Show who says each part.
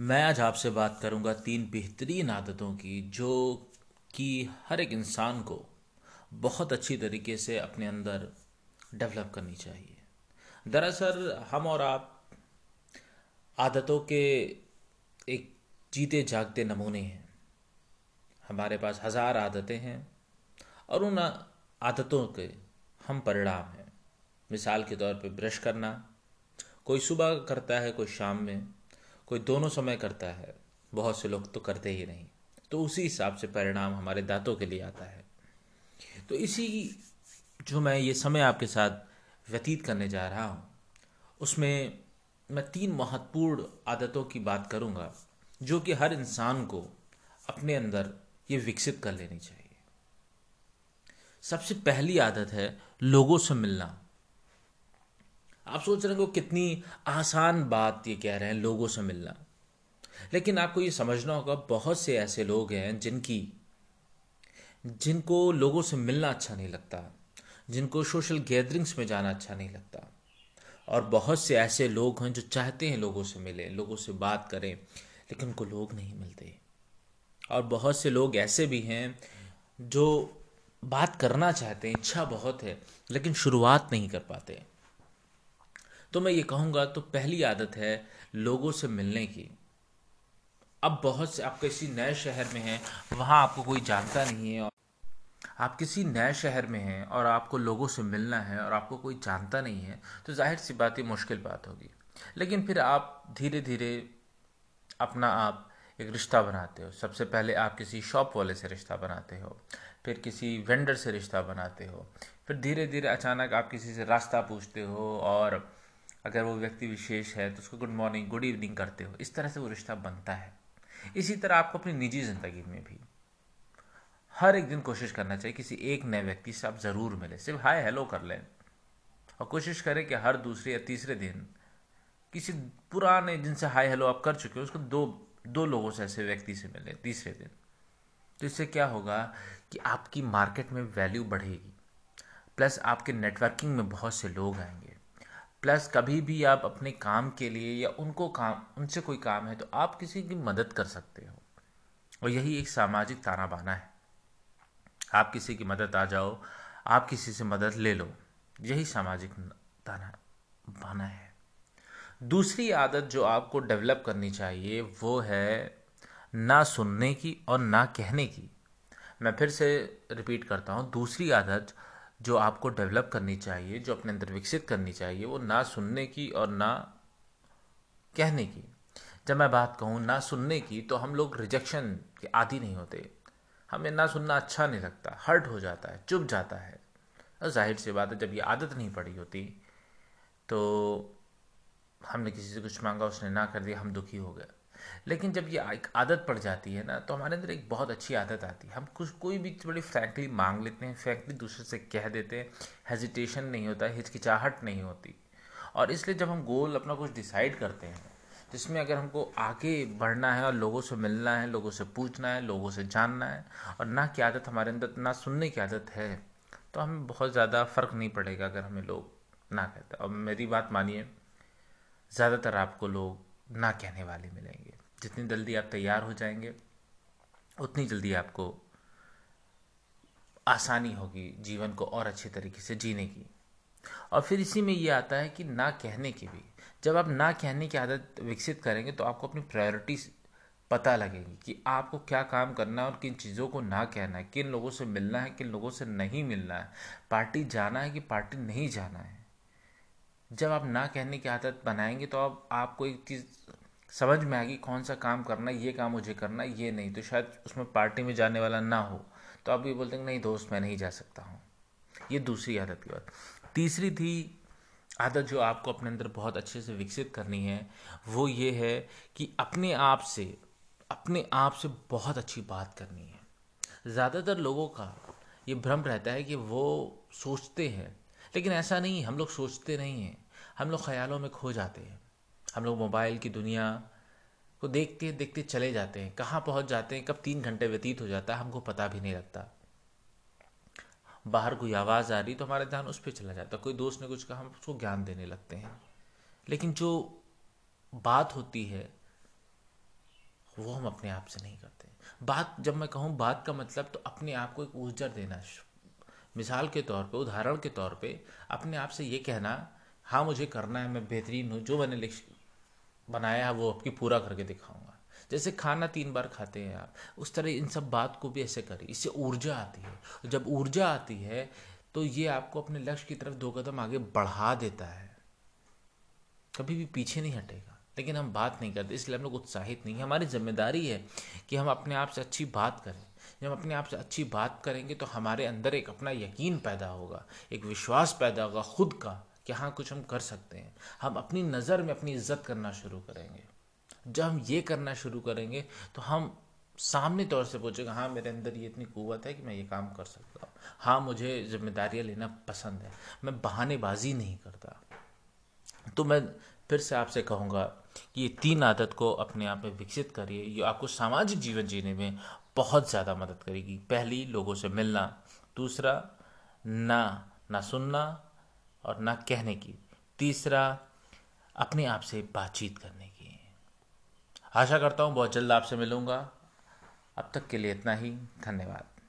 Speaker 1: मैं आज आपसे बात करूँगा तीन बेहतरीन आदतों की, जो कि हर एक इंसान को बहुत अच्छी तरीके से अपने अंदर डेवलप करनी चाहिए। दरअसल हम और आप आदतों के एक जीते जागते नमूने हैं। हमारे पास हज़ार आदतें हैं और उन आदतों के हम परिणाम हैं। मिसाल के तौर पे ब्रश करना, कोई सुबह करता है, कोई शाम में। कोई दोनों समय करता है, बहुत से लोग तो करते ही नहीं। तो उसी हिसाब से परिणाम हमारे दांतों के लिए आता है। तो इसी जो मैं ये समय आपके साथ व्यतीत करने जा रहा हूँ, उसमें मैं तीन महत्वपूर्ण आदतों की बात करूँगा, जो कि हर इंसान को अपने अंदर ये विकसित कर लेनी चाहिए। सबसे पहली आदत है लोगों से मिलना। आप सोच रहे हो कितनी आसान बात ये कह रहे हैं लोगों से मिलना। लेकिन आपको ये समझना होगा, बहुत से ऐसे लोग हैं जिनकी, जिनको लोगों से मिलना अच्छा नहीं लगता, जिनको सोशल गैदरिंग्स में जाना अच्छा नहीं लगता। और बहुत से ऐसे लोग हैं जो चाहते हैं लोगों से मिले, लोगों से बात करें, लेकिन उनको लोग नहीं मिलते। और बहुत से लोग ऐसे भी हैं जो बात करना चाहते हैं, इच्छा बहुत है, लेकिन शुरुआत नहीं कर पाते। तो मैं ये कहूँगा तो पहली आदत है लोगों से मिलने की। अब बहुत से, आप किसी नए शहर में हैं, वहाँ आपको कोई जानता नहीं है आप किसी नए शहर में हैं और आपको लोगों से मिलना है और आपको कोई जानता नहीं है तो ज़ाहिर सी बात ही मुश्किल बात होगी। लेकिन फिर आप धीरे धीरे अपना आप एक रिश्ता बनाते हो। सबसे पहले आप किसी शॉप वाले से रिश्ता बनाते हो, फिर किसी वेंडर से रिश्ता बनाते हो, फिर धीरे धीरे अचानक आप किसी से रास्ता पूछते हो और अगर वो व्यक्ति विशेष है तो उसको गुड मॉर्निंग गुड इवनिंग करते हो, इस तरह से वो रिश्ता बनता है। इसी तरह आपको अपनी निजी ज़िंदगी में भी हर एक दिन कोशिश करना चाहिए किसी एक नए व्यक्ति से आप ज़रूर मिले। सिर्फ़ हाय हेलो कर लें और कोशिश करें कि हर दूसरे या तीसरे दिन किसी पुराने जिनसे हाय हेलो आप कर चुके हो, उसको दो दो लोगों से ऐसे व्यक्ति से मिले तीसरे दिन। तो इससे क्या होगा कि आपकी मार्केट में वैल्यू बढ़ेगी। प्लस आपके नेटवर्किंग में बहुत से लोग आएँगे। प्लस कभी भी आप अपने काम के लिए या उनको काम, उनसे कोई काम है तो आप किसी की मदद कर सकते हो। और यही एक सामाजिक ताना बाना है। आप किसी की मदद आ जाओ, आप किसी से मदद ले लो। यही सामाजिक ताना बाना है। दूसरी आदत जो आपको डेवलप करनी चाहिए, वो है ना सुनने की और ना कहने की। मैं फिर से रिपीट करता हूँ, दूसरी आदत जो आपको डेवलप करनी चाहिए, जो अपने अंदर विकसित करनी चाहिए, वो ना सुनने की और ना कहने की। जब मैं बात कहूँ ना सुनने की तो हम लोग रिजेक्शन के आदि नहीं होते। हमें ना सुनना अच्छा नहीं लगता हर्ट हो जाता है चुप जाता है। और ज़ाहिर सी बात है, जब ये आदत नहीं पड़ी होती तो हमने किसी से कुछ मांगा, उसने ना कर दिया, हम दुखी हो गए। लेकिन जब ये एक आदत पड़ जाती है ना तो हमारे अंदर एक बहुत अच्छी आदत आती है। हम कुछ, कोई भी बड़ी फ्रैंकली मांग लेते हैं फ्रैंकली दूसरे से कह देते हैं हेजिटेशन नहीं होता, हिचकिचाहट नहीं होती। और इसलिए जब हम गोल अपना कुछ डिसाइड करते हैं, जिसमें अगर हमको आगे बढ़ना है और लोगों से मिलना है, लोगों से पूछना है, लोगों से जानना है, और ना की आदत हमारे अंदर, ना सुनने की आदत है तो हमें बहुत ज़्यादा फ़र्क नहीं पड़ेगा अगर हमें लोग ना कहते। और मेरी बात मानिए, ज़्यादातर आपको लोग ना कहने वाले मिलेंगे। जितनी जल्दी आप तैयार हो जाएँगे, उतनी जल्दी आपको आसानी होगी जीवन को और अच्छे तरीके से जीने की। और फिर इसी में ये आता है कि ना कहने की भी। जब आप ना कहने की आदत विकसित करेंगे तो आपको अपनी प्रायोरिटीज पता लगेगी कि आपको क्या काम करना है और किन चीज़ों को ना कहना है, किन लोगों से मिलना है, किन लोगों से नहीं मिलना है। पार्टी जाना है कि पार्टी नहीं जाना है? जब आप ना कहने की आदत बनाएँगे तो अब आपको एक चीज़ समझ में आ गई कौन सा काम करना है, ये काम मुझे करना है, ये नहीं। तो शायद उसमें पार्टी में जाने वाला ना हो तो आप ये बोलते हैं नहीं दोस्त, मैं नहीं जा सकता हूँ। ये दूसरी आदत की बात। तीसरी थी आदत जो आपको अपने अंदर बहुत अच्छे से विकसित करनी है, वो ये है कि अपने आप से, अपने आप से बहुत अच्छी बात करनी है। ज़्यादातर लोगों का ये भ्रम रहता है कि वो सोचते हैं, लेकिन ऐसा नहीं, हम लोग सोचते नहीं हैं। हम लोग ख्यालों में खो जाते हैं। हम लोग मोबाइल की दुनिया को देखते देखते चले जाते हैं। कहाँ पहुँच जाते हैं? कब तीन घंटे व्यतीत हो जाता है, हमको पता भी नहीं लगता। बाहर कोई आवाज़ आ रही तो हमारा ध्यान उस पर चला जाता कोई दोस्त ने कुछ कहा, हम उसको ज्ञान देने लगते हैं। लेकिन जो बात होती है, वो हम अपने आप से नहीं करते बात, जब मैं कहूँ बात का मतलब तो अपने आप को एक ऊर्जा देना। मिसाल के तौर पे, उदाहरण के तौर पे, अपने आप से ये कहना हाँ मुझे करना है, मैं बेहतरीन हूँ, जो मैंने बनाया है, वो आपकी पूरा करके दिखाऊँगा। जैसे खाना तीन बार खाते हैं आप, उस तरह इन सब बात को भी ऐसे करिए, इससे ऊर्जा आती है। जब ऊर्जा आती है तो ये आपको अपने लक्ष्य की तरफ़ दो कदम आगे बढ़ा देता है। कभी भी पीछे नहीं हटेगा। लेकिन हम बात नहीं करते, इसलिए हम लोग उत्साहित नहीं है। हमारी ज़िम्मेदारी है कि हम अपने आप से अच्छी बात करें। जब हम अपने आप से अच्छी बात करेंगे तो हमारे अंदर एक अपना यकीन पैदा होगा, एक विश्वास पैदा होगा खुद का। कि हाँ कुछ हम कर सकते हैं। हम अपनी नज़र में अपनी इज़्ज़त करना शुरू करेंगे। जब हम ये करना शुरू करेंगे तो हम सामने तौर से पूछेगा हाँ मेरे अंदर ये इतनी कुत है कि मैं ये काम कर सकता हूँ। हाँ मुझे जिम्मेदारियाँ लेना पसंद है। मैं बहानेबाजी नहीं करता। तो मैं फिर से आपसे कहूँगा कि ये तीन आदत को अपने आप में विकसित करिए। ये आपको सामाजिक जीवन जीने में बहुत ज़्यादा मदद करेगी। पहली, लोगों से मिलना। दूसरा, ना ना सुनना। और ना कहने की। तीसरा, अपने आप से बातचीत करने की। आशा करता हूँ बहुत जल्द आपसे मिलूँगा। अब तक के लिए इतना ही। धन्यवाद।